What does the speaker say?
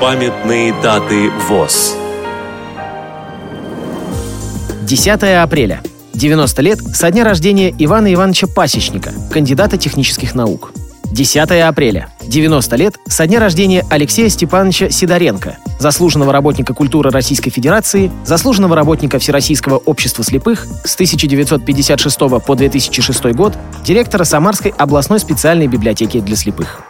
Памятные даты ВОЗ. 10 апреля. 90 лет со дня рождения Ивана Ивановича Пасечника, кандидата технических наук. 10 апреля. 90 лет со дня рождения Алексея Степановича Сидоренко, заслуженного работника культуры Российской Федерации, заслуженного работника Всероссийского общества слепых с 1956 по 2006 год, директора Самарской областной специальной библиотеки для слепых.